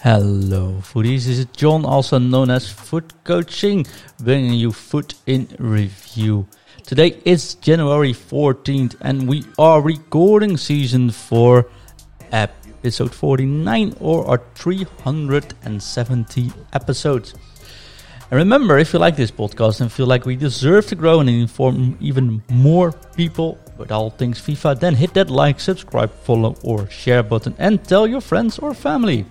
Hello, foodies. This is John, also known as FUT Coaching, bringing you FUT in Review. Today is January 14th, and we are recording season 4, episode 49, or our 370 episodes. And remember, if you like this podcast and feel like we deserve to grow and inform even more people with all things FIFA, then hit that like, subscribe, follow, or share button and tell your friends or family.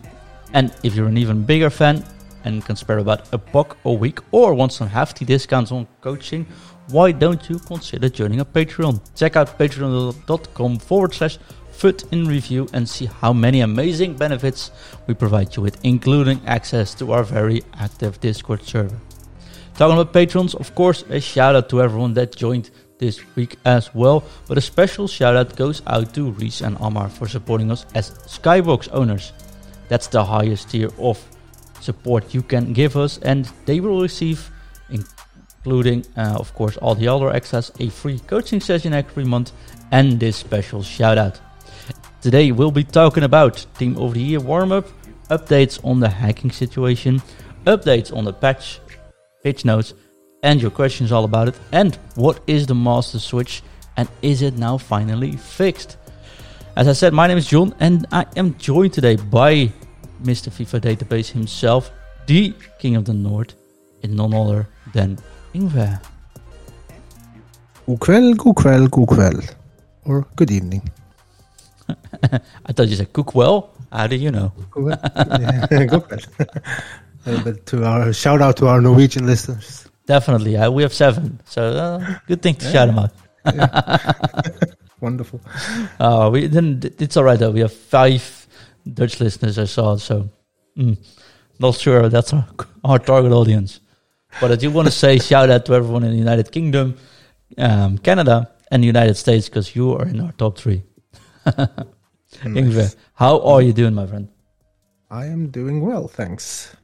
And if you're an even bigger fan and can spare about a buck a week or want some hefty discounts on coaching, why don't you consider joining a Patreon? Check out patreon.com forward slash foot in review and see how many amazing benefits we provide you with, including access to our very active Discord server. Talking about patrons, of course, a shout out to everyone that joined this week as well, but a special shout out goes out to Reese and Amar for supporting us as Skybox owners. That's the highest tier of support you can give us, and they will receive, including, uh, of course, all the other access, a free coaching session every month, and this special shout out. Today, we'll be talking about Team of the Year warm up, updates on the hacking situation, updates on the patch, pitch notes, and your questions all about it, and what is the master switch, and is it now finally fixed? As I said, my name is John, and I am joined today by Mr. FIFA Database himself, the King of the North, in none other than Ingvar. God kväll, god kväll, god kväll. Or good evening. I thought you said cook well. How do you know? God kväll. Uh, but to our shout out to our Norwegian listeners. Definitely, uh, we have seven, so uh, good thing to Yeah. shout them out. Wonderful. Uh, we then it's all right though. We have five Dutch listeners I saw, so mm, not sure that's our, our target audience. But I do want to say shout out to everyone in the United Kingdom, um, Canada, and the United States because you are in our top three. Ingve, how are you doing, my friend? I am doing well, thanks.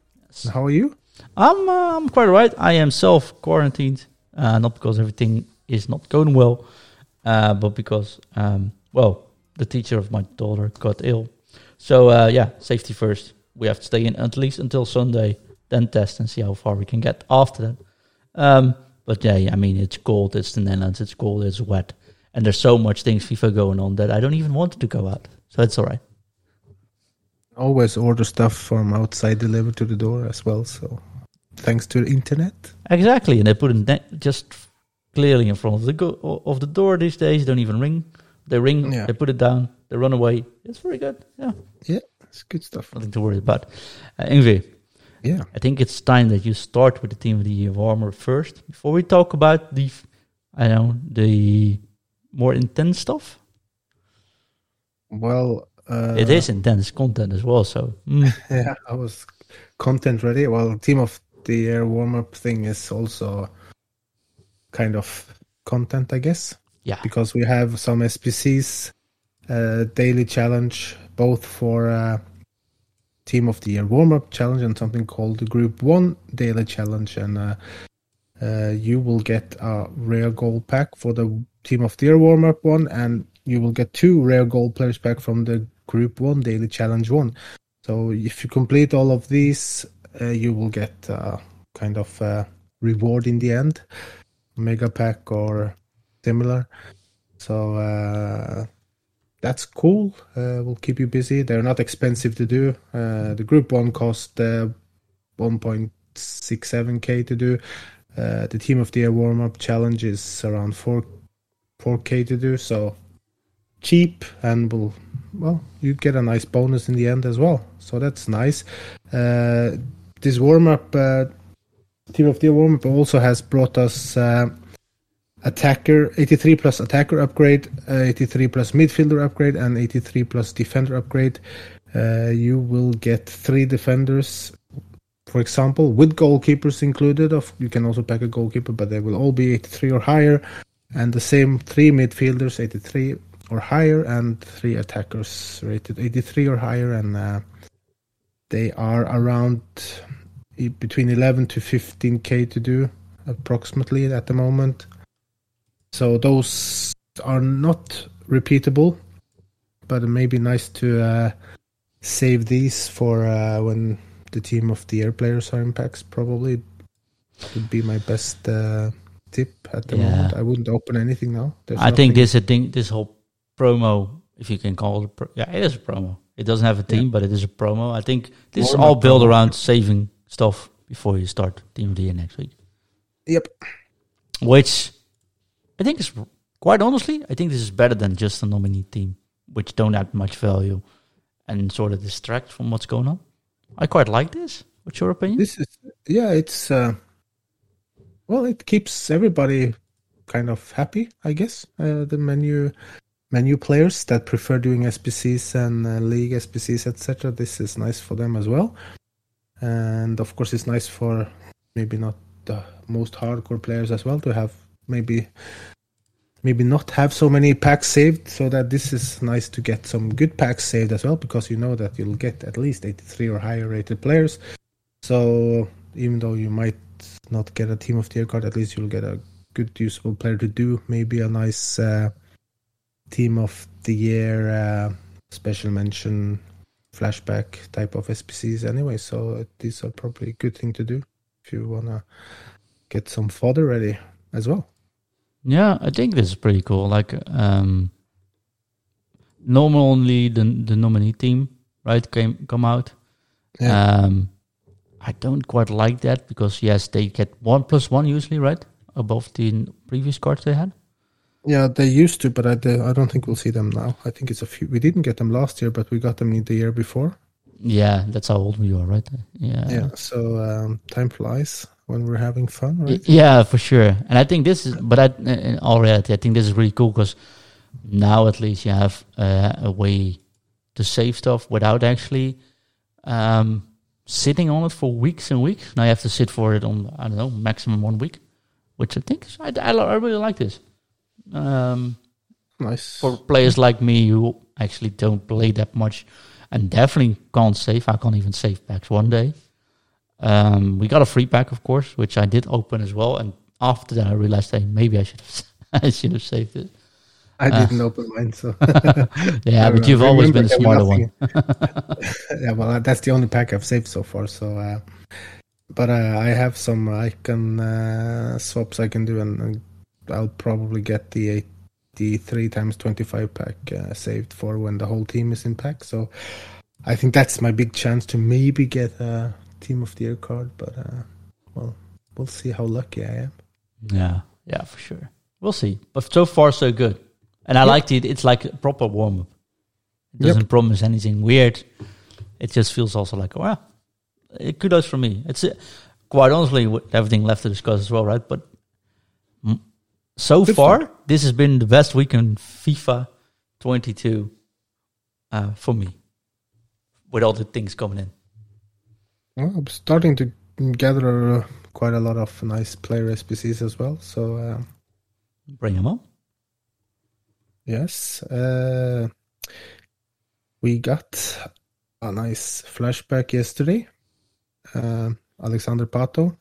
And How are you? I'm uh, I'm quite right. I am self quarantined, uh, not because everything is not going well, uh, but because um, well, the teacher of my daughter got ill. So uh, yeah, safety first. We have to stay in at least until Sunday, then test and see how far we can get after that. Um, but yeah, I mean it's cold. It's the Netherlands. It's cold. It's wet, and there's so much things FIFA going on that I don't even want to go out. So it's all right. Always order stuff from outside delivered to the door as well. So thanks to the internet. Exactly, and they put it ne- just clearly in front of the go- of the door these days. Don't even ring. They ring. Yeah. They put it down. They run away. It's very good. Yeah, Yeah, it's good stuff. nothing to worry about. Uh, Ingve, Yeah. I think it's time that you start with the team of the year warmer first before we talk about the, I know the more intense stuff. Well, uh, it is intense content as well. So mm, Yeah, I was content ready. Well, team of the year warm up thing is also kind of content, I guess. yeah, because we have some SBCs uh, daily challenge both for uh, team of the year warm up challenge and something called the group one daily challenge and uh, uh, you will get a rare gold pack for the team of the year warm up one and you will get two rare gold players pack from the group one daily challenge one so if you complete all of these uh, you will get uh, kind of uh, reward in the end mega pack or similar. So uh, that's cool. Uh, will keep you busy. They're not expensive to do. Uh, the group one cost uh, 1.67k to do. The team of the year warm up challenge is around 4 4k to do. So cheap and will well you get a nice bonus in the end as well. So that's nice. Uh, this warm up uh, team of the warm up also has brought us. Uh, attacker 83 plus attacker upgrade uh, 83 plus midfielder upgrade and 83 plus defender upgrade uh, you will get three defenders for example with goalkeepers included of you can also pack a goalkeeper but they will all be 83 or higher and the same three midfielders 83 or higher and three attackers rated 83 or higher and uh, they are around between 11 to 15k to do approximately at the moment so those are not repeatable but it may be nice to uh, save these for uh, when the team of the year players are in packs. Probably would be my best uh, tip at the Yeah. moment. I wouldn't open anything now. There's I think this, I think this whole promo, if you can call it, a pro- yeah, it is a promo. It doesn't have a team, but it is a promo. I think this is all built promo. around saving stuff before you start Team of the Year next week. Yep. Which I think is quite honestly, I think this is better than just a nominee team, which don't add much value and sort of distract from what's going on. I quite like this. What's your opinion? This is yeah. It's uh, well, it keeps everybody kind of happy, I guess. Uh, the menu menu players that prefer doing SBCs and uh, league SBCs, etc. This is nice for them as well, and of course, it's nice for maybe not the most hardcore players as well to have maybe maybe not have so many packs saved so that this is nice to get some good packs saved as well because you know that you'll get at least 83 or higher rated players so even though you might not get a team of year card, at least you'll get a good usable player to do maybe a nice uh, team of the year uh, special mention flashback type of SBCs anyway. So these are probably a good thing to do if you wanna get some fodder ready as well. Yeah, I think this is pretty cool. Like, um, normally the the nominee team, right, came come out. Um, I don't quite like that because yes, they get one plus one usually, right, above the previous cards they had. Yeah, they used to, but I, I don't think we'll see them now. I think it's a few. We didn't get them last year, but we got them in the year before. Yeah, that's how old we are, right? Yeah, Yeah, so um, time flies when we're having fun, right? Yeah, for sure. And I think this is, but I, in all reality, I think this is really cool because now at least you have uh, a way to save stuff without actually um, sitting on it for weeks and weeks. Now you have to sit for it on, I don't know, maximum one week, which I think is, I, I, I really like this. Um, Nice. for players like me who actually don't play that much and definitely can't save. I can't even save packs one day. Um, we got a free pack, of course, which I did open as well. And after that, I realized, hey, maybe I should have, I should have saved it. I uh, didn't open mine, so Yeah, but you've always been there smarter one. yeah, well, that's the only pack I've saved so far. So, uh, but uh, I have some icon uh, swaps I can do, and, and I'll probably get the the three times 25 pack uh, saved for when the whole team is in pack. So, I think that's my big chance to maybe get a team of the year card. But uh, well, we'll see how lucky I am. Yeah, yeah, for sure. We'll see. But so far, so good. And I Yep. liked it. It's like a proper warm up. It doesn't promise anything weird. It just feels also like, well, it kudos for me. It's uh, quite honestly with everything left to discuss as well, right? But so Good far, this has been the best week in FIFA 22 uh, for me, with all the things coming in. Well, I'm starting to gather uh, quite a lot of nice player SBCs as well. So. Uh, Bring them on. Yes. Uh, we got a nice flashback yesterday. Uh, Alexandre Pato,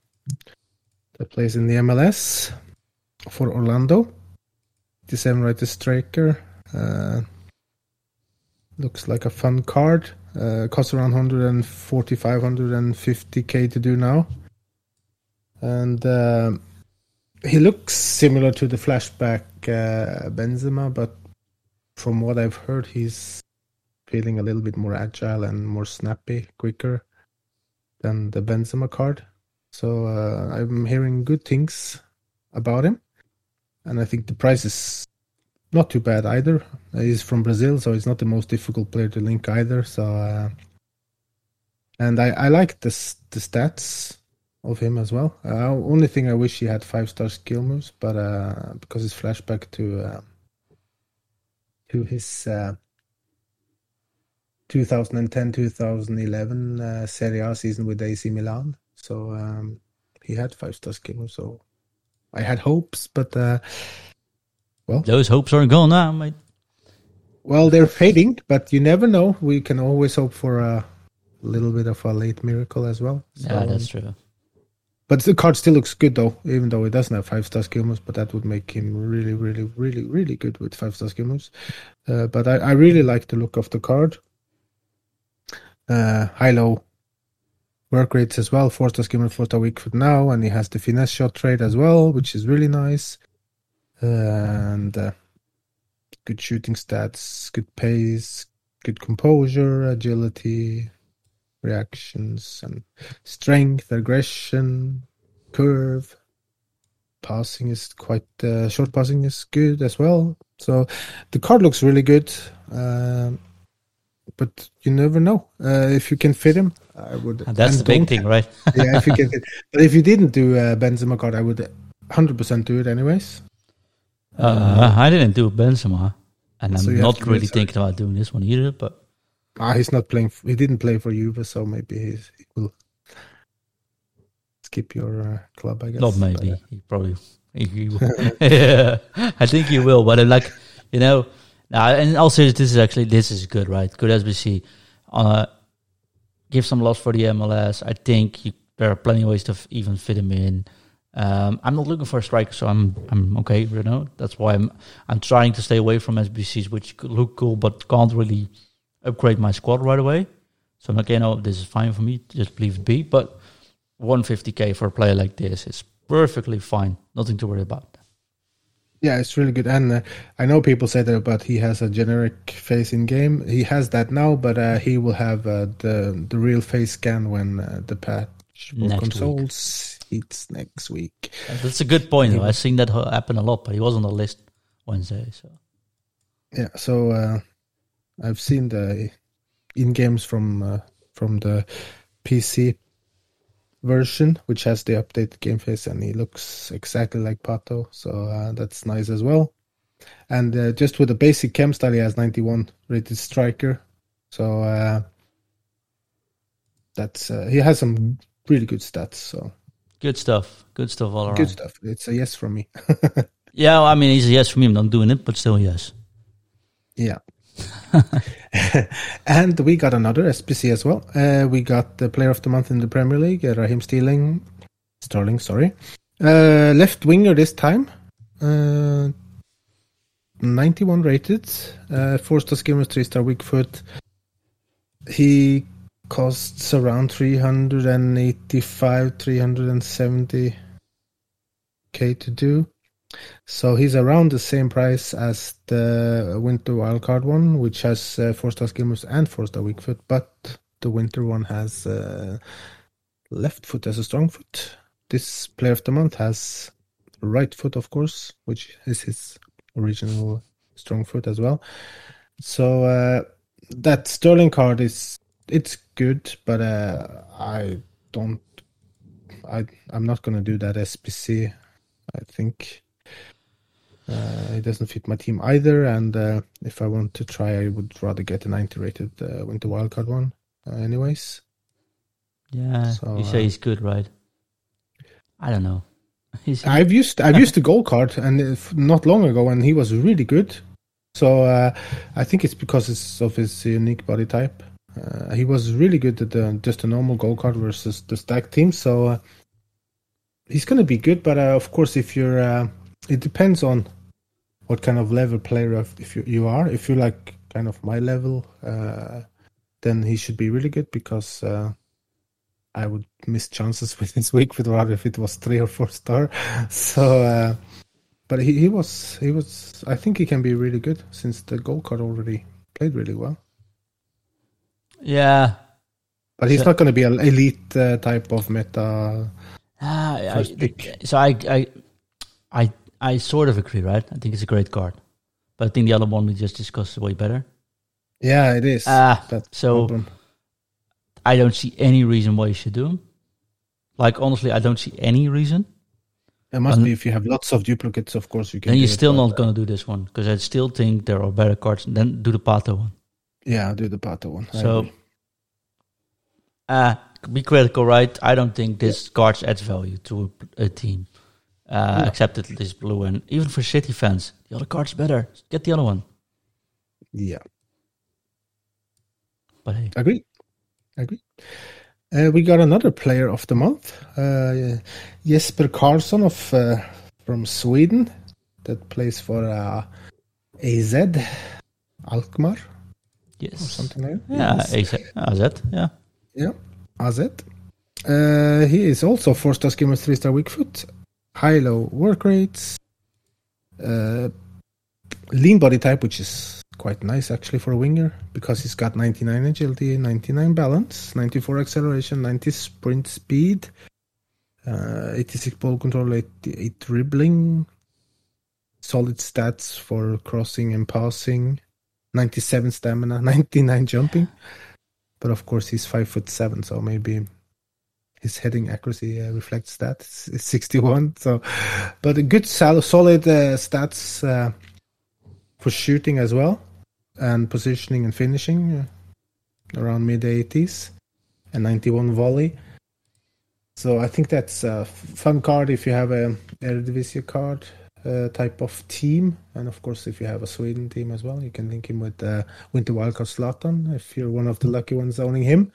that plays in the MLS for Orlando. 87 right striker. Uh, looks like a fun card. Uh, costs around 145, 150k to do now. And uh, he looks similar to the flashback uh, Benzema, but from what I've heard, he's feeling a little bit more agile and more snappy, quicker than the Benzema card. So uh, I'm hearing good things about him, and I think the price is not too bad either. He's from Brazil, so he's not the most difficult player to link either. So, uh, and I, I like the the stats of him as well. Uh, only thing I wish he had five star skill moves, but uh, because it's flashback to uh, to his uh, 2010-2011 uh, Serie A season with AC Milan. So um, he had five star skill moves. So I had hopes, but uh, well, Those hopes aren't gone now, mate. well, they're fading. But you never know. We can always hope for a little bit of a late miracle as well. So, yeah, that's true. but the card still looks good though, even though it doesn't have five star skill moves. But that would make him really, really, really, really good with five star skill moves. Uh, but I, I really like the look of the card. Uh, high low work rates as well. Move, four star weak foot now, and he has the finesse shot trait as well, which is really nice. and uh, good shooting stats, good pace, good composure, agility, reactions, and strength, aggression, curve. Passing is quite uh, short. Passing is good as well. So the card looks really good, um, but you never know uh, if you can fit him. I would. That's the big thing, right? yeah, if you can. Fit. But if you didn't do a Benzema card, I would 100% do it anyways. Uh, I didn't do Benzema, and I'm not really thinking about doing this one either. But Ah, he's not playing. He didn't play for Juve, so maybe he's, he will skip your uh, club. I guess. not But, maybe. uh, He probably. He, will. yeah, I think he will. But uh, like you know, now and also this is actually this is good, right? Good SBC. Uh, give some love for the MLS. I think you, there are plenty of ways to f- even fit him in. Um, I'm not looking for a striker, so I'm I'm okay. You know, that's why I'm I'm trying to stay away from SBCs, which look cool but can't really upgrade my squad right away. So I'm like, you know, this is fine for me. Just leave it be. But 150k for a player like this is perfectly fine. Nothing to worry about. Yeah, it's really good. And uh, I know people say that, but he has a generic face in game. He has that now, but uh, he will have uh, the the real face scan when uh, the patch for Next week. hits next week. That's a good point. Though. I've seen that happen a lot, but he was on the list Wednesday. So Yeah, so uh, I've seen the in games from uh, from the PC version, which has the updated game face, and he looks exactly like Pato, so uh, that's nice as well. And uh, just with the basic chem style, he has 91 rated striker, so uh, that's uh, he has some really good stats. So good stuff. Good stuff all around. good stuff. It's a yes from me. Yeah, I mean, he's a yes from me. I'm not doing it, but still yes. Yeah. and we got another SBC as well. Uh, we got the Player of the Month in the Premier League, uh, Raheem Sterling. Sterling, sorry. Uh, left winger this time. Uh, 91 rated. Uh, four star skimmer, three star weak foot. He costs around 385, 370 k to do. So he's around the same price as the winter wildcard one, which has uh, four star skill moves and four star weak foot, but the winter one has uh, left foot as a strong foot. This player of the month has right foot, of course, which is his original strong foot as well. So uh, that Sterling card is it's good, but uh, I don't. I I'm not gonna do that SBC. I think uh, it doesn't fit my team either, and uh, if I want to try, I would rather get a 90 rated uh, Winter Wildcard one, uh, anyways. Yeah, So, you say uh, he's good, right? I don't know. He's, I've used I've used the gold card, and not long ago, and he was really good. So uh, I think it's because it's of his unique body type. Uh, he was really good at the, just a normal gold card versus the stack team. So uh, he's going to be good, but uh, of course, if you're, uh, it depends on what kind of level player if you, you are. If you're like kind of my level, uh, then he should be really good because uh, I would miss chances with his weak foot rather if it was three or four star. So, uh, but he, he was he was I think he can be really good since the goal card already played really well. yeah. But he's So- not going to be an elite uh, type of meta. Ah, I, so I, I, I, I sort of agree, right? I think it's a great card, but I think the other one we just discussed is way better. Yeah, it is. Ah, That's so. I don't see any reason why you should do them. Like honestly, I don't see any reason. It must and- be if you have lots of duplicates, of course you can. Then you're still not gonna do this one because I still think there are better cards. Then do the Pato one. Yeah, do the Pato one. So, uh, be critical, right? I don't think this card adds value to a, a team. Uh, No. Except that this blue and even for City fans, the other card's better. Get the other one. yeah, But hey, agree, agree. Uh, we got another player of the month, uh, Jesper Karlsson of uh, from Sweden, that plays for uh, AZ Alkmaar or Yes. something like that. Yeah, Yes. AZ. AZ. Yeah. Yeah, AZ. Uh, he is also four star skimmer, three star weak foot, high low work rates, uh, lean body type, which is quite nice actually for a winger because he's got 99 agility, 99 balance, 94 acceleration, 90 sprint speed, uh, 86 ball control, 88 dribbling, solid stats for crossing and passing, 97 stamina, 99 jumping. But of course, he's five foot seven, so maybe his heading accuracy uh, reflects that. It's, it's 61. So, but a good sol- solid uh, stats uh, for shooting as well, and positioning and finishing uh, around mid 80s, and 91 volley. So I think that's a fun card if you have a Eredivisie card uh, type of team, and of course if you have a Sweden team as well, you can link him with uh, Winter Wildcard Zlatan if you're one of the lucky ones owning him.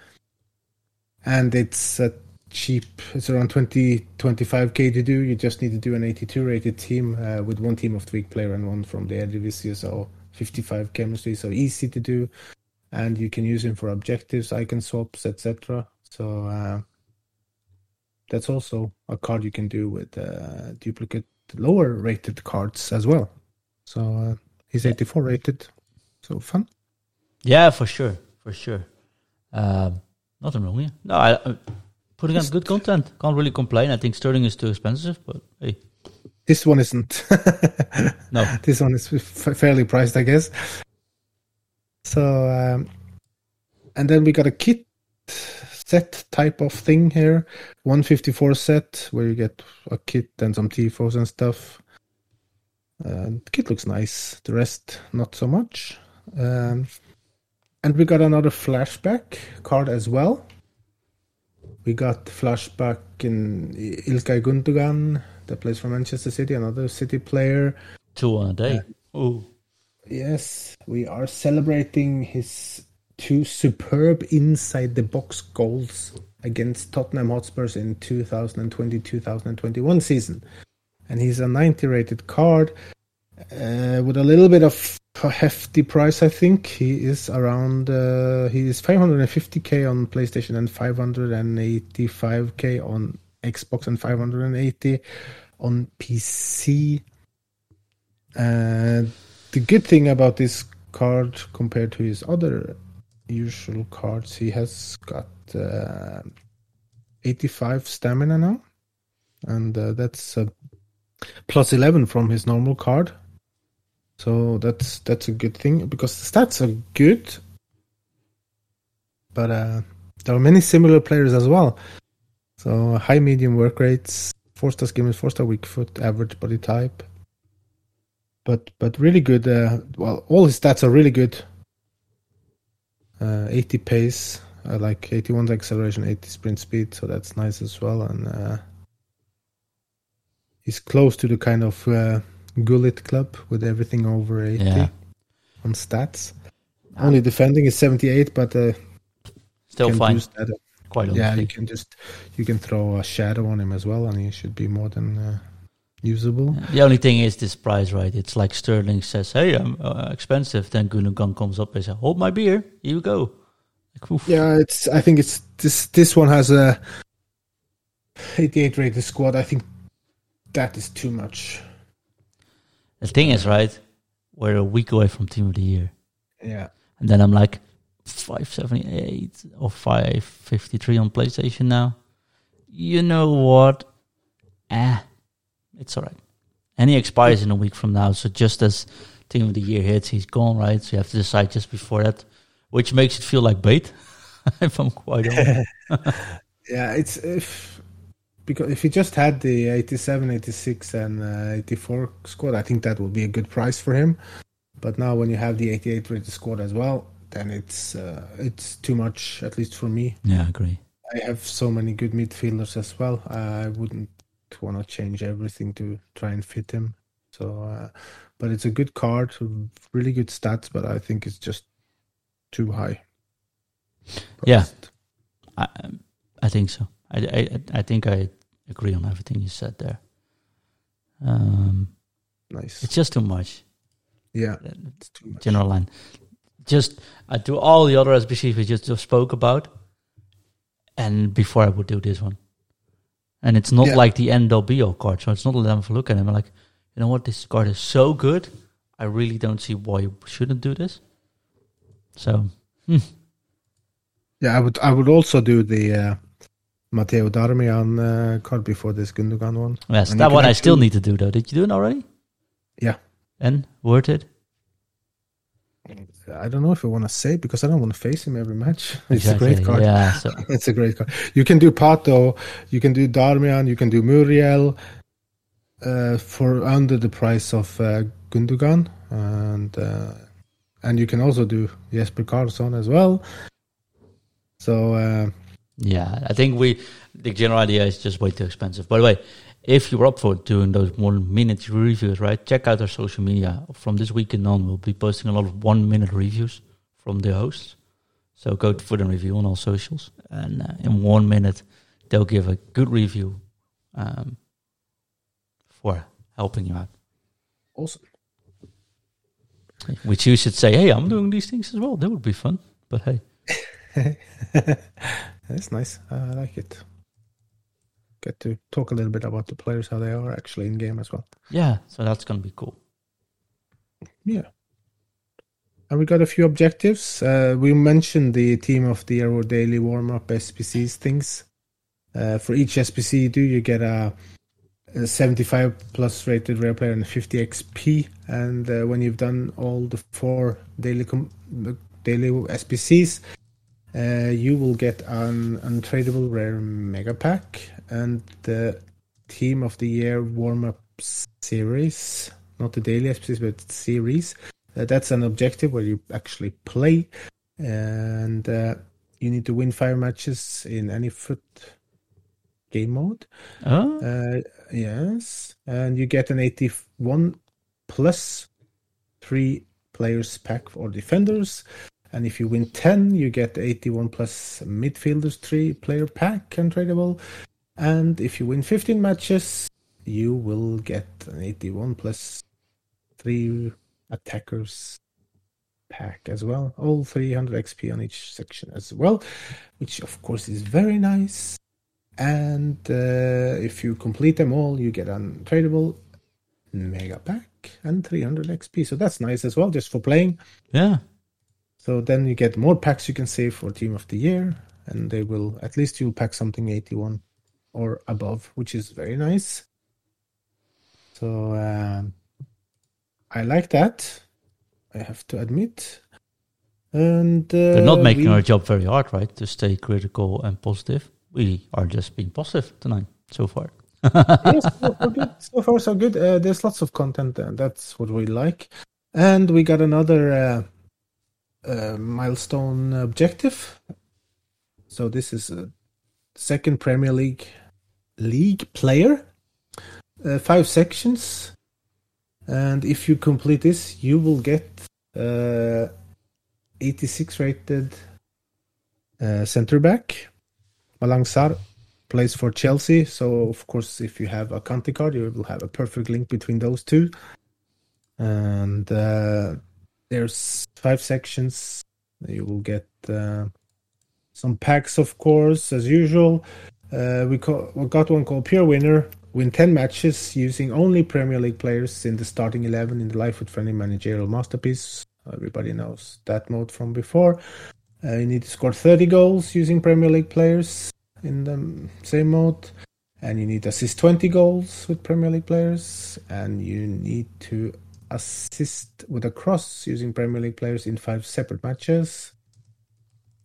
And it's uh, cheap; it's around 20 25k to do. You just need to do an 82 rated team uh, with one team of the week player and one from the Eredivisie, so 55 chemistry, so easy to do, and you can use him for objectives, icon swaps, etc. So. Uh, that's also a card you can do with uh, duplicate lower rated cards as well. So uh, he's 84 rated. So fun. Yeah, for sure, for sure. Um, nothing wrong here. No, I, uh, putting out good content. Can't really complain. I think Sterling is too expensive, but hey, This one isn't. no. this one is f- fairly priced, I guess. So, um, and then we got a kit set type of thing here 154 set where you get a kit and some tifos and stuff. Uh, the kit looks nice, the rest, not so much. Um, and we got another flashback card as well. We got flashback in Ilkay Gundogan that plays for Manchester City, another City player. Two on a day. Ooh. Yes, we are celebrating his two superb inside the box goals against Tottenham Hotspurs in 2020-2021 season. And he's a 90 rated card uh, with a little bit of a hefty price, I think. He is around, uh, he is 550k on PlayStation and 585k on Xbox and 580 on PC. And the good thing about this card compared to his other usual cards, he has got uh, 85 stamina now, and uh, that's plus 11 from his normal card. So that's that's a good thing because the stats are good, but uh, there are many similar players as well. So high medium work rates, four star skimmers, four star weak foot, average body type, but but really good. Uh, well, all his stats are really good. Uh, 80 pace, uh, like 81 acceleration, 80 sprint speed, so that's nice as well. And uh, he's close to the kind of uh, Gullit club with everything over 80 Yeah. on stats. Only defending is 78, but uh, Still fine. boost that up. Quite Yeah, honestly. you can just you can throw a shadow on him as well, and he should be more than uh, usable. The only thing is this price, right? It's like Sterling says, "Hey, I'm uh, expensive." Then Gundogan comes up and says, "Hold my beer. Here you go." Like. Yeah, it's. I think it's this. This one has a 88 rated squad. I think that is too much. The thing is, right? We're a week away from Team of the Year, Yeah, and then I'm like five seventy eight or five fifty three on PlayStation now. You know what? Ah, it's all right. And he expires in a week from now, so just as Team of the Year hits, he's gone, right? So you have to decide just before that, which makes it feel like bait. if I'm quite honest. yeah. It's if because if he just had the 87, 86, and uh, 84 squad, I think that would be a good price for him. But now when you have the 88 rated squad as well, then it's uh, it's too much, at least for me. yeah, I agree. I have so many good midfielders as well. I wouldn't want to change everything to try and fit him. So, uh, but it's a good card, really good stats. But I think it's just too high. Yeah. I, um, I think so. I, I, I think I agree on everything you said there. Um, Nice. it's just too much. yeah, it's too much. General line. Just I do all the other SBCs we just, just spoke about, and before I would do this one. And it's not Yeah. like the end all be all card, so it's not let them look at him. Like, you know what, this card is so good. I really don't see why you shouldn't do this. So Yeah, I would. I would also do the uh, Matteo Darmian uh, card before this Gundogan one. yes, And that one I still need to do though. Did you do it already? Yeah. And worth it? I don't know if I want to say because I don't want to face him every match. It's Exactly, a great card. Yeah. So It's a great card. You can do Pato, you can do Darmian, you can do Muriel uh, for under the price of uh, Gundogan, and uh, and you can also do Jesper Karlsson as well. So uh, Yeah, I think we the general idea is just way too expensive. By the way, if you're up for doing those one minute reviews, right? Check out our social media. From this weekend on, we'll be posting a lot of one minute reviews from the hosts. So go to Food and Review on all socials, and uh, in one minute, they'll give a good review um, for helping you out. awesome. Which you should say, "Hey, I'm doing these things as well. That would be fun." But hey, That's nice. I like it. Get to talk a little bit about the players, how they are actually in game as well. yeah, so that's gonna be cool. Yeah. And we got a few objectives. Uh, we mentioned the team of the year or daily warm up SBCs things. Uh, for each SBC you do, you get a, a 75 plus rated rare player and 50 XP. And uh, when you've done all the four daily com- daily SBCs, uh, you will get an untradeable rare mega pack and the team of the year warm up series, not the daily SBCs, but series. Uh, that's an objective where you actually play, and uh, you need to win five matches in any FUT game mode. Oh, Uh, yes, and you get an 81 plus three players pack for defenders. And if you win 10, you get 81 plus midfielders three player pack and tradable. And if you win 15 matches, you will get an 81 plus three attackers pack as well. All 300 XP on each section as well, which of course is very nice. And uh, if you complete them all, you get an tradable mega pack and 300 XP. So that's nice as well, just for playing. yeah. So then you get more packs you can save for Team of the Year, and they will at least you'll pack something 81 or above, which is very nice. So um, I like that. I have to admit. And uh, They're not making we- our job very hard, right? To stay critical and positive. We are just being positive tonight so far. yes, so far. So far, so good. Uh, there's lots of content, and that's what we like. And we got another uh, milestone objective. So this is a second Premier League league player. Uh, five sections, and if you complete this, you will get uh, 86 rated uh, center back. Malang Sarr plays for Chelsea. So of course, if you have a Kanté card, you will have a perfect link between those two. And uh, there's five sections. You will get uh, some packs, of course, as usual. Uh, we, we got one called Pure Winner. Win 10 matches using only Premier League players in the starting 11 in the Live FUT Friendly Managerial Masterpiece. Everybody knows that mode from before. Uh, you need to score 30 goals using Premier League players in the same mode. And you need to assist 20 goals with Premier League players. And you need to assist with a cross using Premier League players in five separate matches.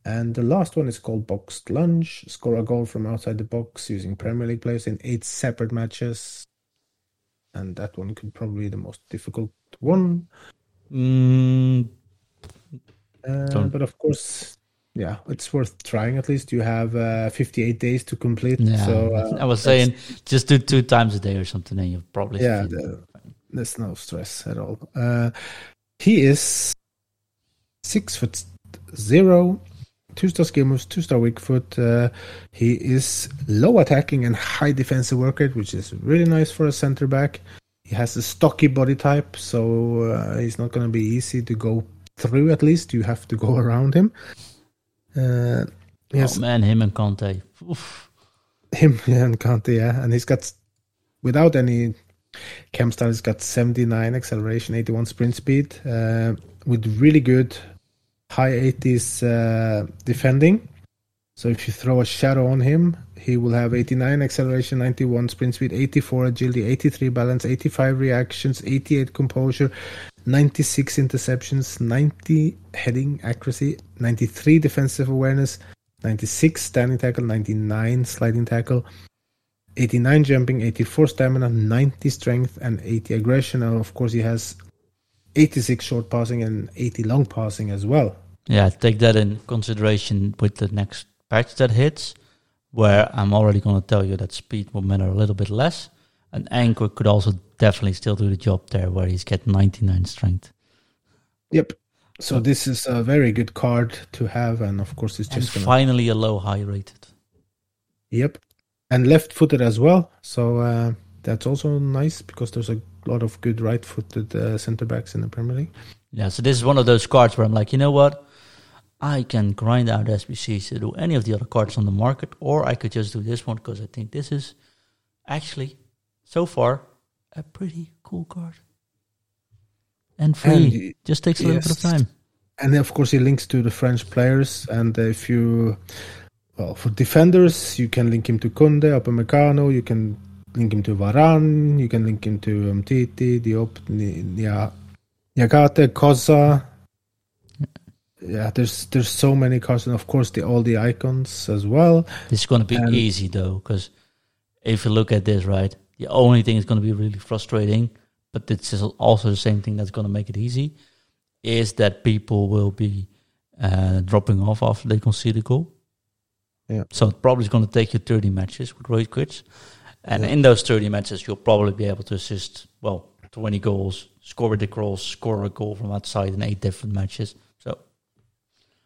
And the last one is called Boxed Lunge. Score a goal from outside the box using Premier League players in eight separate matches. And that one could probably be the most difficult one. Mm, Uh, but of course, yeah, it's worth trying at least. You have uh, 58 days to complete. yeah, so uh, I was saying just do two times a day or something, and you'll probably Yeah, the- there's no stress at all. Uh, he is six foot zero, two star skill moves, two star weak foot. Uh, he is low attacking and high defensive work rate, which is really nice for a center back. He has a stocky body type, so uh, he's not going to be easy to go through. At least you have to go around him. Uh, yes. Oh man, him and Kanté. Oof. Him and Kanté, yeah, and he's got without any chem style, he's got 79 acceleration, 81 sprint speed, uh, with really good high 80s uh, defending. So if you throw a shadow on him, he will have 89 acceleration, 91 sprint speed, 84 agility, 83 balance, 85 reactions, 88 composure, 96 interceptions, 90 heading accuracy, 93 defensive awareness, 96 standing tackle, 99 sliding tackle, 89 jumping, 84 stamina, 90 strength, and 80 aggression. And of course, he has 86 short passing and 80 long passing as well. Yeah, take that in consideration with the next patch that hits, where I'm already going to tell you that speed will matter a little bit less. And Anchor could also definitely still do the job there, where he's get 99 strength. Yep. So this is a very good card to have, and of course, it's just gonna... finally a low high rated. Yep, and left footed as well. So uh, that's also nice because there's a lot of good right footed uh, center backs in the Premier League. Yeah, so this is one of those cards where I'm like, you know what? I can grind out SBCs to do any of the other cards on the market, or I could just do this one because I think this is actually, so far, a pretty cool card. And free. And just takes a yes. little bit of time. And of course, it links to the French players. And if you, well, for defenders, you can link him to Kunde, Upamecano, you can link him to Varane, you can link him to Umtiti, Diop, Niakate, Koza, yeah, there's there's so many cards, and of course the all the icons as well. It's going to be and easy though, because if you look at this, right, the only thing is going to be really frustrating, but it's also the same thing that's going to make it easy, is that people will be uh, dropping off after they concede a goal. Yeah. So it probably is going to take you 30 matches with rage quits, and yeah. in those 30 matches, you'll probably be able to assist well 20 goals, score a the cross, score a goal from outside in eight different matches. So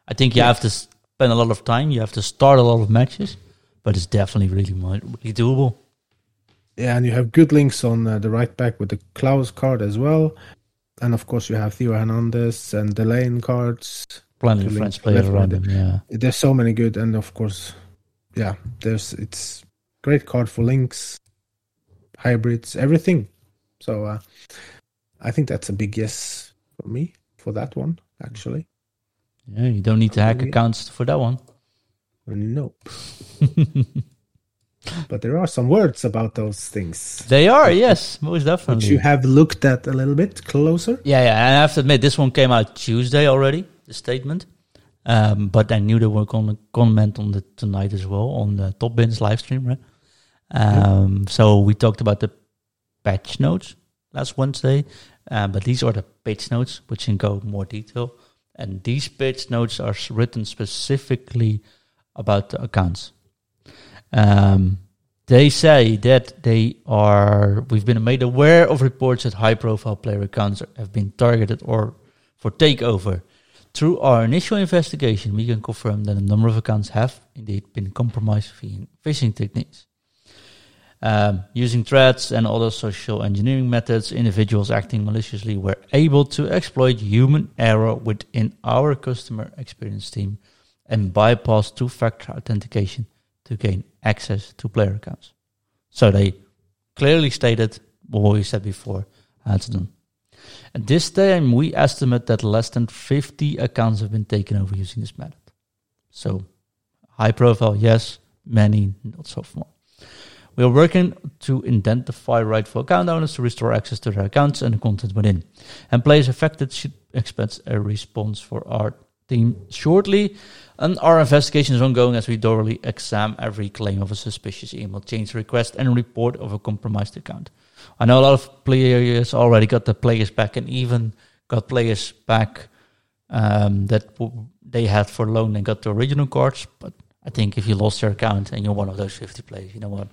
I think you yeah. have to spend a lot of time. You have to start a lot of matches, but it's definitely really, really doable. Yeah, and you have good links on uh, the right back with the Clauss card as well, and of course you have Theo Hernandez and the Lane cards. Plenty of French players around them. Yeah, there's so many good, and of course, yeah, there's it's great card for links, hybrids, everything. So uh, I think that's a big yes for me for that one actually. Yeah, you don't need to hack accounts for that one. Nope. but there are some words about those things. They are, yes, most definitely. Which you have looked at a little bit closer. Yeah, yeah. And I have to admit, this one came out Tuesday already. The statement, um, but I knew they were going to comment on it tonight as well on the Top Bins live stream, right? Um, yep. So we talked about the patch notes last Wednesday, um, but these are the pitch notes, which can go more detail. And these pitch notes are written specifically about the accounts. Um, they say that they are, we've been made aware of reports that high profile player accounts have been targeted or for takeover. Through our initial investigation, we can confirm that a number of accounts have indeed been compromised via phishing techniques. Um, using threats and other social engineering methods, individuals acting maliciously were able to exploit human error within our customer experience team and bypass two factor authentication to gain access to player accounts. So they clearly stated what we said before how do. At this time, we estimate that less than 50 accounts have been taken over using this method. So, high profile, yes, many, not so far. We are working to identify rightful account owners to restore access to their accounts and the content within. And players affected should expect a response for our team shortly. And our investigation is ongoing as we thoroughly examine every claim of a suspicious email change request and report of a compromised account. I know a lot of players already got the players back and even got players back um, that they had for loan and got the original cards. But I think if you lost your account and you're one of those 50 players, you know what?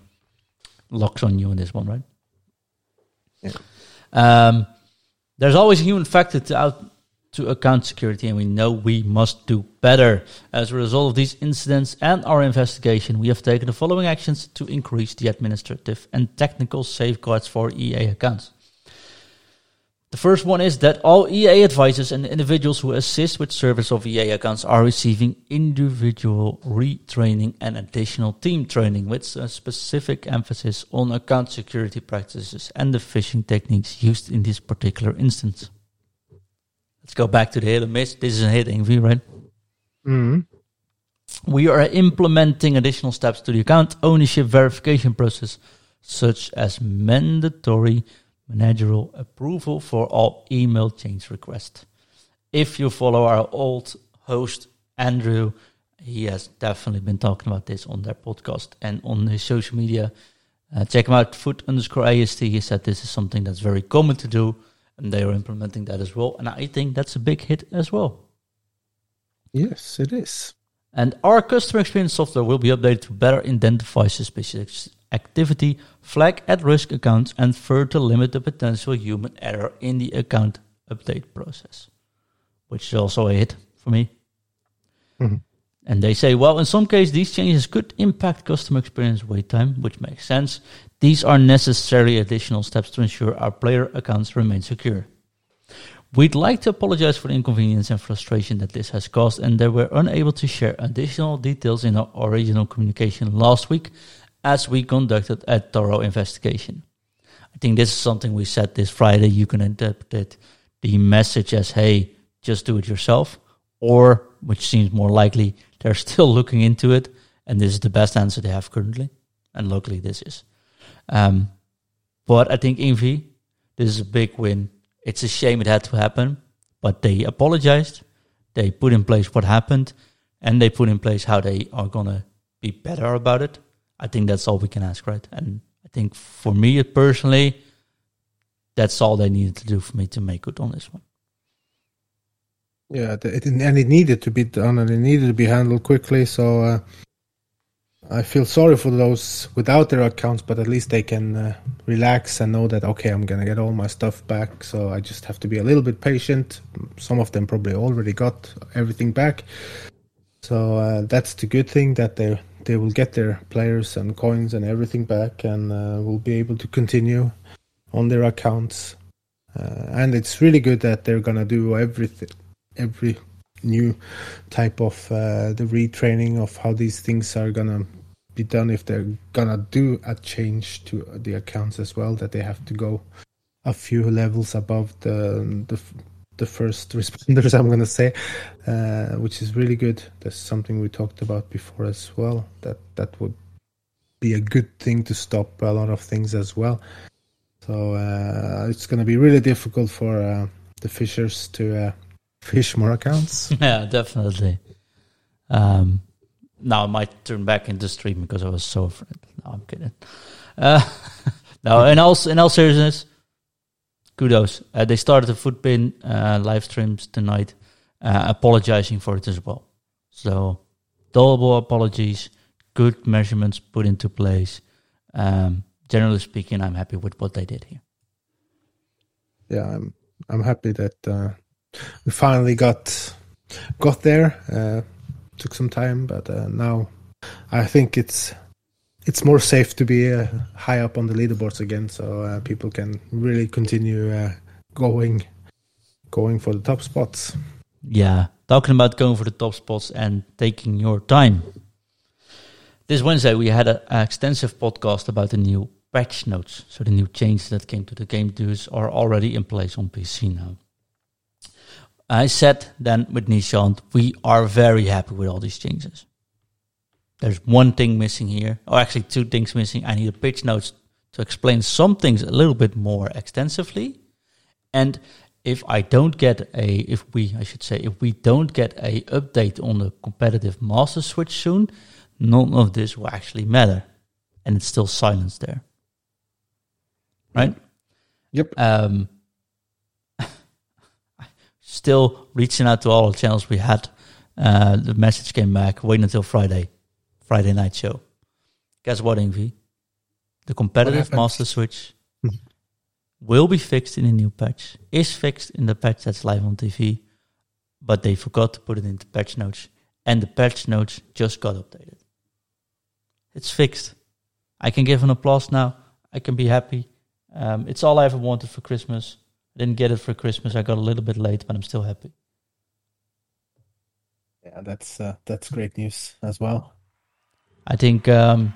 locks on you in this one, right? Yeah. Um, there's always a human factor to out to account security, and we know we must do better. As a result of these incidents and our investigation, we have taken the following actions to increase the administrative and technical safeguards for EA accounts. The first one is that all EA advisors and individuals who assist with service of EA accounts are receiving individual retraining and additional team training with a specific emphasis on account security practices and the phishing techniques used in this particular instance. Let's go back to the hit and miss. This is a hit, Ingvi, right? Mm-hmm. We are implementing additional steps to the account ownership verification process, such as mandatory managerial approval for all email change requests. If you follow our old host, Andrew, he has definitely been talking about this on their podcast and on his social media. Uh, check him out, FUT underscore AST. He said this is something that's very common to do, and they are implementing that as well. And I think that's a big hit as well. Yes, it is. And our customer experience software will be updated to better identify suspicious activity, flag at risk accounts, and further limit the potential human error in the account update process, which is also a hit for me. Mm-hmm. And they say, well, in some cases, these changes could impact customer experience wait time, which makes sense. These are necessary additional steps to ensure our player accounts remain secure. We'd like to apologize for the inconvenience and frustration that this has caused, and that we're unable to share additional details in our original communication last week as we conducted a thorough investigation. I think this is something we said this Friday. You can interpret the message as, hey, just do it yourself, or, which seems more likely, they're still looking into it, and this is the best answer they have currently. And locally, this is. Um, but I think Ingvi, this is a big win. It's a shame it had to happen, but they apologized. They put in place what happened, and they put in place how they are to be better about it. I think that's all we can ask, right? And I think for me personally, that's all they needed to do for me to make good on this one. Yeah, it, and it needed to be done, and it needed to be handled quickly. So uh, I feel sorry for those without their accounts, but at least they can uh, relax and know that okay, I'm gonna get all my stuff back. So I just have to be a little bit patient. Some of them probably already got everything back, so uh, that's the good thing that they they will get their players and coins and everything back, and uh, will be able to continue on their accounts. Uh, and it's really good that they're gonna do everything, every new type of uh, the retraining of how these things are gonna be done if they're gonna do a change to the accounts as well that they have to go a few levels above the the, the first responders i'm gonna say uh, which is really good. That's something we talked about before as well that that would be a good thing to stop a lot of things as well. So uh, it's gonna be really difficult for uh, the fishers to uh, fish more accounts. yeah, definitely. Um, now I might turn back into stream because I was so afraid. No, I'm kidding. Uh, no, in all in all seriousness, kudos. Uh, they started the Futbin uh, live streams tonight, uh, apologizing for it as well. So, double apologies. Good measurements put into place. Um, generally speaking, I'm happy with what they did here. Yeah, I'm. I'm happy that uh, we finally got got there. Uh, took some time, but uh, now I think it's it's more safe to be uh, high up on the leaderboards again, so uh, people can really continue uh, going going for the top spots. Yeah, talking about going for the top spots and taking your time. This Wednesday we had an extensive podcast about the new patch notes, so the new changes that came to the game dues are already in place on PC now. I said then with Nishant, we are very happy with all these changes. There's one thing missing here, or actually two things missing. I need a pitch notes to explain some things a little bit more extensively. And if I don't get a, if we, I should say, if we don't get a update on the competitive master switch soon, none of this will actually matter, and it's still silence there, right? Yep. Um, still reaching out to all the channels we had. Uh, the message came back. Wait until Friday, Friday night show. Guess what, Ingvi? The competitive master switch will be fixed in a new patch. Is fixed in the patch that's live on TV. but they forgot to put it into patch notes, and the patch notes just got updated. It's fixed. I can give an applause now. I can be happy. Um, it's all I ever wanted for Christmas. I didn't get it for Christmas. I got a little bit late, but I'm still happy. Yeah, that's uh, that's great news as well. I think um,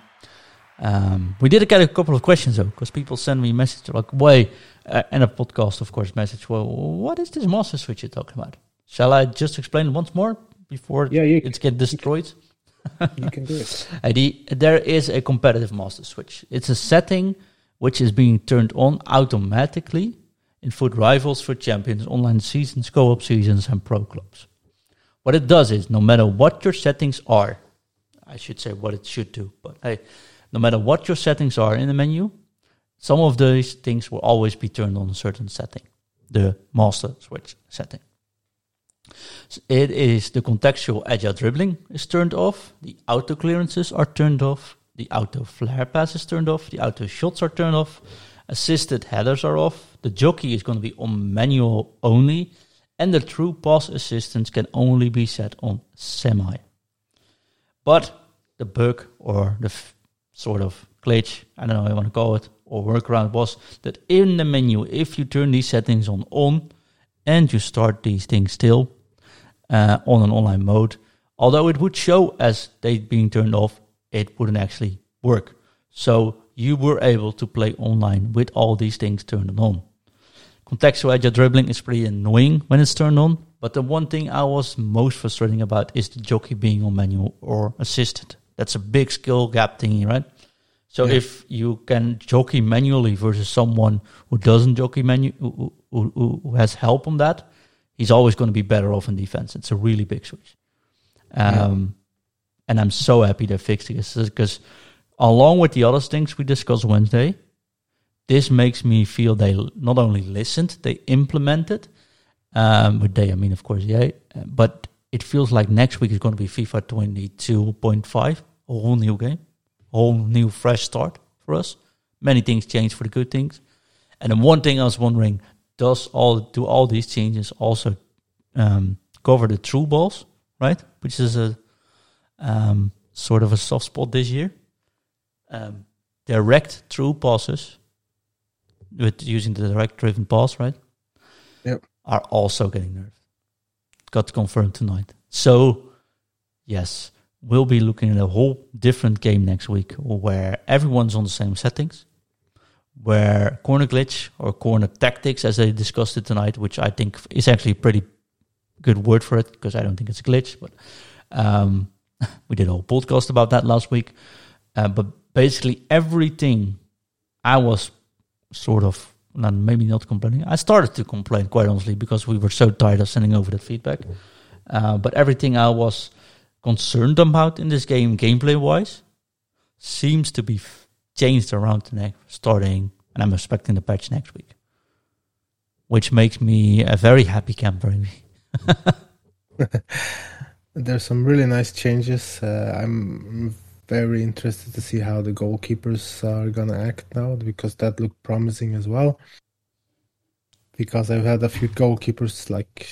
um, we did get a couple of questions though, because people send me messages like, "Wait," uh, and a podcast, of course, message. Well, what is this master switch you're talking about? Shall I just explain once more before Yeah, you, it's get destroyed? you can do it. Uh, the, there is a competitive master switch. It's a setting which is being turned on automatically in FUT Rivals for Champions, online seasons, co-op seasons, and pro clubs. What it does is, no matter what your settings are, I should say what it should do, but hey, no matter what your settings are in the menu, some of these things will always be turned on a certain setting, the master switch setting. So it is the contextual agile dribbling is turned off, the auto clearances are turned off, the auto flare pass is turned off, the auto shots are turned off, assisted headers are off, the jockey is going to be on manual only, and the true pass assistance can only be set on semi. But the bug or the f- sort of glitch, I don't know how you want to call it, or workaround was that in the menu, if you turn these settings on on and you start these things still uh, on an online mode, although it would show as they being turned off, it wouldn't actually work. So you were able to play online with all these things turned on. Contextual dribbling is pretty annoying when it's turned on, but the one thing I was most frustrating about is the jockey being on manual or assisted. That's a big skill gap thingy, right? So Yeah. if you can jockey manually versus someone who doesn't jockey manu who, who, who, has help on that, he's always going to be better off in defense. It's a really big switch. Um, And I'm so happy they fixed this because, along with the other things we discussed Wednesday, this makes me feel they not only listened, they implemented. Um, with they, I mean, of course, yeah. uh, But it feels like next week is going to be FIFA 22.5, a whole new game, a whole new fresh start for us. Many things change for the good things. And then one thing I was wondering: Does all do all these changes also um, cover the true balls, right? Which is a um, sort of a soft spot this year. Um, direct true passes with using the direct driven pass, right? Yep. Are also getting nerfed. Got confirmed tonight. So, yes, we'll be looking at a whole different game next week where everyone's on the same settings, where corner glitch or corner tactics, as they discussed it tonight, which I think is actually a pretty good word for it because I don't think it's a glitch, but um, we did a whole podcast about that last week. Uh, but basically, everything I was sort of not, maybe not complaining. I started to complain quite honestly because we were so tired of sending over that feedback. Uh, but everything I was concerned about in this game, gameplay wise, seems to be f- changed around the next starting, and I'm expecting the patch next week, which makes me a very happy camper. There's some really nice changes. Uh, I'm very interested to see how the goalkeepers are gonna act now because that looked promising as well. Because I've had a few goalkeepers like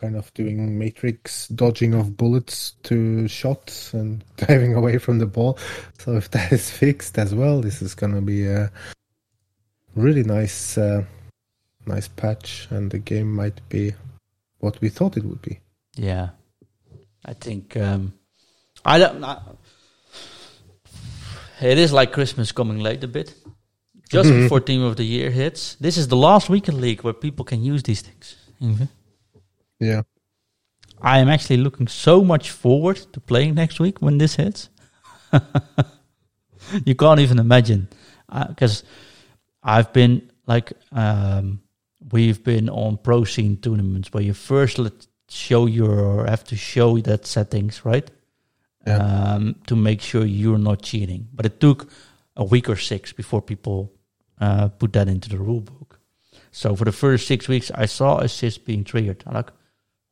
kind of doing matrix dodging of bullets to shots and diving away from the ball. So if that is fixed as well, this is gonna be a really nice, uh, nice patch, and the game might be what we thought it would be. Yeah, I think um, I don't. I, it is like Christmas coming late a bit, just Mhm. before Team of the Year hits. This is the last weekend league where people can use these things. Mhm. Yeah. I am actually looking so much forward to playing next week when this hits. you can't even imagine, because I've been like um, we've been on pro scene tournaments where you first let show your have to show that settings right Yeah. um, to make sure you're not cheating. But it took a week or six before people uh, put that into the rule book. So for the first six weeks, I saw assist being triggered. I'm like,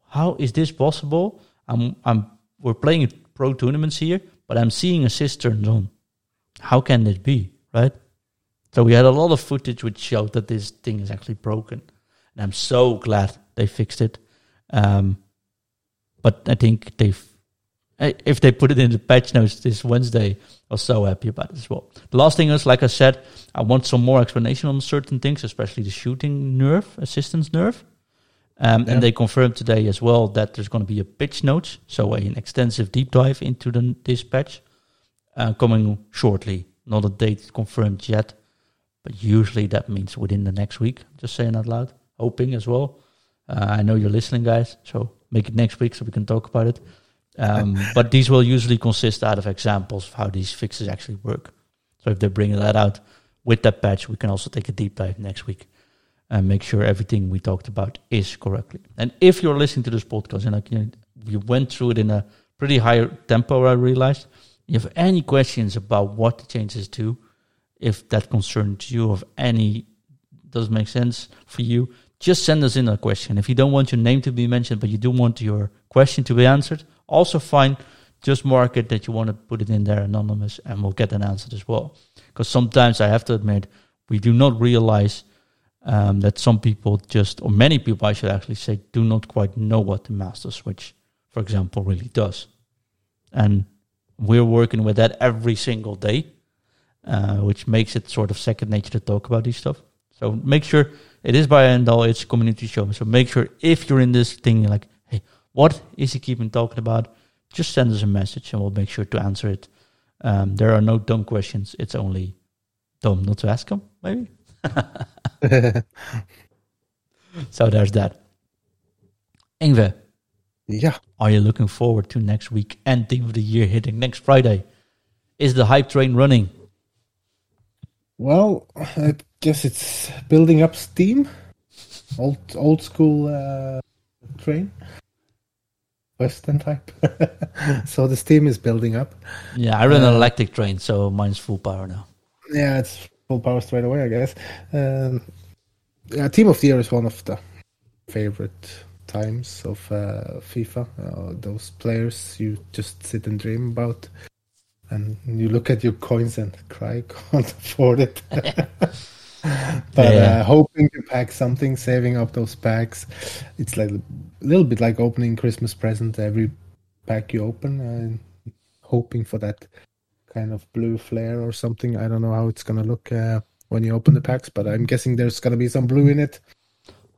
how is this possible? I'm, I'm, we're playing pro tournaments here, but I'm seeing assist turned on. How can this be, right? So we had a lot of footage which showed that this thing is actually broken, and I'm so glad they fixed it. Um, but I think they've if they put it in the patch notes this Wednesday, I was so happy about it as well. The last thing is, like I said, I want some more explanation on certain things, especially the shooting nerf, assistance nerf. Um, Yeah. And they confirmed today as well that there's going to be a pitch notes, so an extensive deep dive into the, this patch uh, coming shortly. Not a date confirmed yet, but usually that means within the next week. Just saying out loud, hoping as well. Uh, I know you're listening, guys, so make it next week so we can talk about it. Um, but these will usually consist out of examples of how these fixes actually work. So if they bring that out with that patch, we can also take a deep dive next week and make sure everything we talked about is correctly. And if you're listening to this podcast and you, know, you went through it in a pretty high tempo, I realized, you have any questions about what the changes do, if that concerns you, of any doesn't make sense for you, just send us in a question. If you don't want your name to be mentioned, but you do want your question to be answered, also fine. Just mark it that you want to put it in there anonymous, and we'll get an answer as well. Because sometimes I have to admit, we do not realize um, that some people just, or many people, I should actually say, do not quite know what the master switch, for example, really does. And we're working with that every single day, uh, which makes it sort of second nature to talk about these stuff. So make sure it is by and all, it's community show. So make sure if you're in this thing, like, what is he keeping talking about? Just send us a message and we'll make sure to answer it. Um, there are no dumb questions. It's only dumb not to ask them, maybe. So there's that. Ingve, yeah. are you looking forward to next week and team of the year hitting next Friday? Is the hype train running? Well, I guess it's building up steam. Old old school uh, train. Western type. so the steam is building up. Yeah, I run an Uh, electric train, so mine's full power now. Yeah, it's full power straight away, I guess. Um, yeah, Team of the Year is one of the favorite times of uh, FIFA. Uh, those players you just sit and dream about, and you look at your coins and cry, can't afford it. but Yeah. uh, hoping to pack something, saving up those packs. It's like a little bit like opening Christmas present. Every pack you open, and hoping for that kind of blue flare or something. I don't know how it's gonna look uh, when you open the packs, but I'm guessing there's gonna be some blue in it.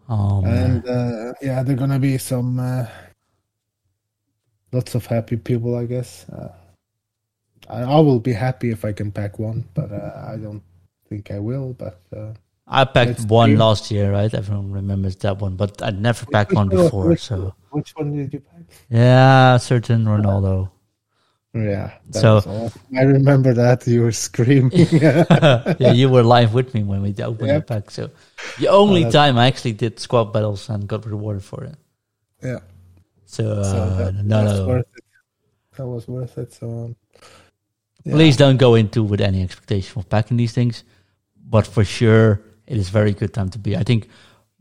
Oh. And uh, yeah, there gonna be some uh, lots of happy people, I guess. Uh, I, I will be happy if I can pack one, but uh, I don't think I will. But uh, I packed one dream. last year, right? Everyone remembers that one, but I never packed one before. which- So which one did you pack? yeah, certain Ronaldo. Yeah, So-. I remember that you were screaming. yeah, you were live with me when we opened Yep. the pack. So the only time I actually did squad battles and got rewarded for it. yeah, So, uh, so that, no, no. worth it. That was worth it. So um, yeah. Please don't go into with any expectation of packing these things, but for sure it is very good time to be. I think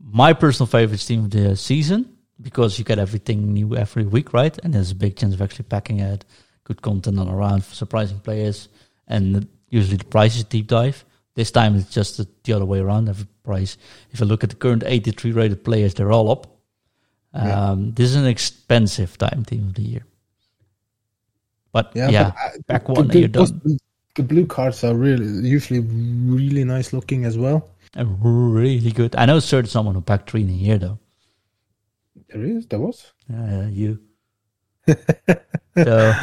my personal favorite team of the season because you get everything new every week, right? And there's a big chance of actually packing it, good content on around for surprising players, and usually the price is deep dive. This time it's just the, the other way around. Every price, if you look at the current 83 rated players, they're all up. Um, This is an expensive time team of the year. But yeah, Yeah, but, uh, back one you're done. Those- The blue cards are really usually really nice looking as well. And really good. I know certain someone who packed three in a year though. There is, there was. Yeah, uh, you. so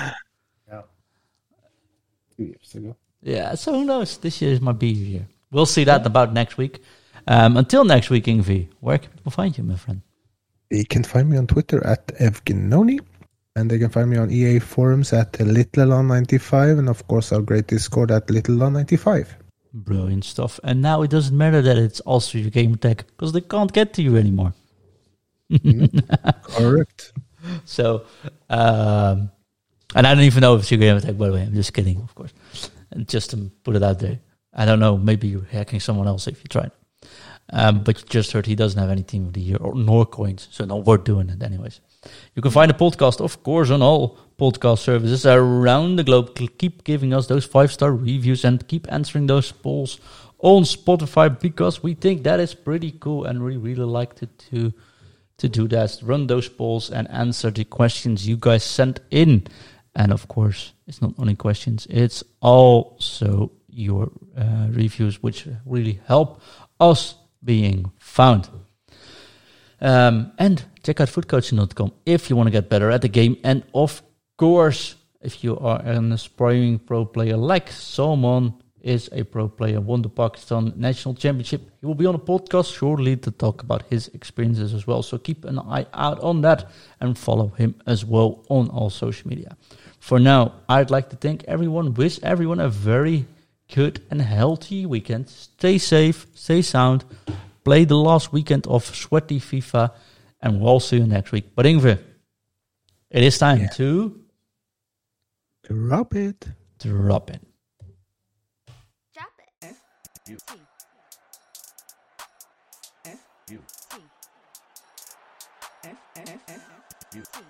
Two years ago. yeah, so who knows? This year might be your year. We'll see that about next week. Um, until next week, Ingvi, where can people find you, my friend? You can find me on Twitter at Evgenoni. And they can find me on EA forums at LittleLon95 and of course our great Discord at LittleLon95. Brilliant stuff. And now it doesn't matter that it's also your game tag because they can't get to you anymore. Correct. So, um, and I don't even know if it's your game tag, by the way. I'm just kidding, of course. And just to put it out there. I don't know. Maybe you're hacking someone else if you tried. Um, but you just heard he doesn't have any team of the year or nor coins, so not worth doing it anyways. You can find the podcast, of course, on all podcast services around the globe. Keep giving us those five star reviews and keep answering those polls on Spotify because we think that is pretty cool and we really like to, to to do that, run those polls and answer the questions you guys sent in. And of course, it's not only questions, it's also your uh, reviews, which really help us being found. Um, and check out FUTcoaching.com if you want to get better at the game. And of course, if you are an aspiring pro player like someone is a pro player, won the Pakistan National Championship. He will be on a podcast shortly to talk about his experiences as well. So keep an eye out on that and follow him as well on all social media. For now, I'd like to thank everyone, wish everyone a very good and healthy weekend. Stay safe, stay sound, play the last weekend of sweaty FIFA, and we'll see you next week. But Ingve, it is time yeah. to drop it. Drop it. U T F U T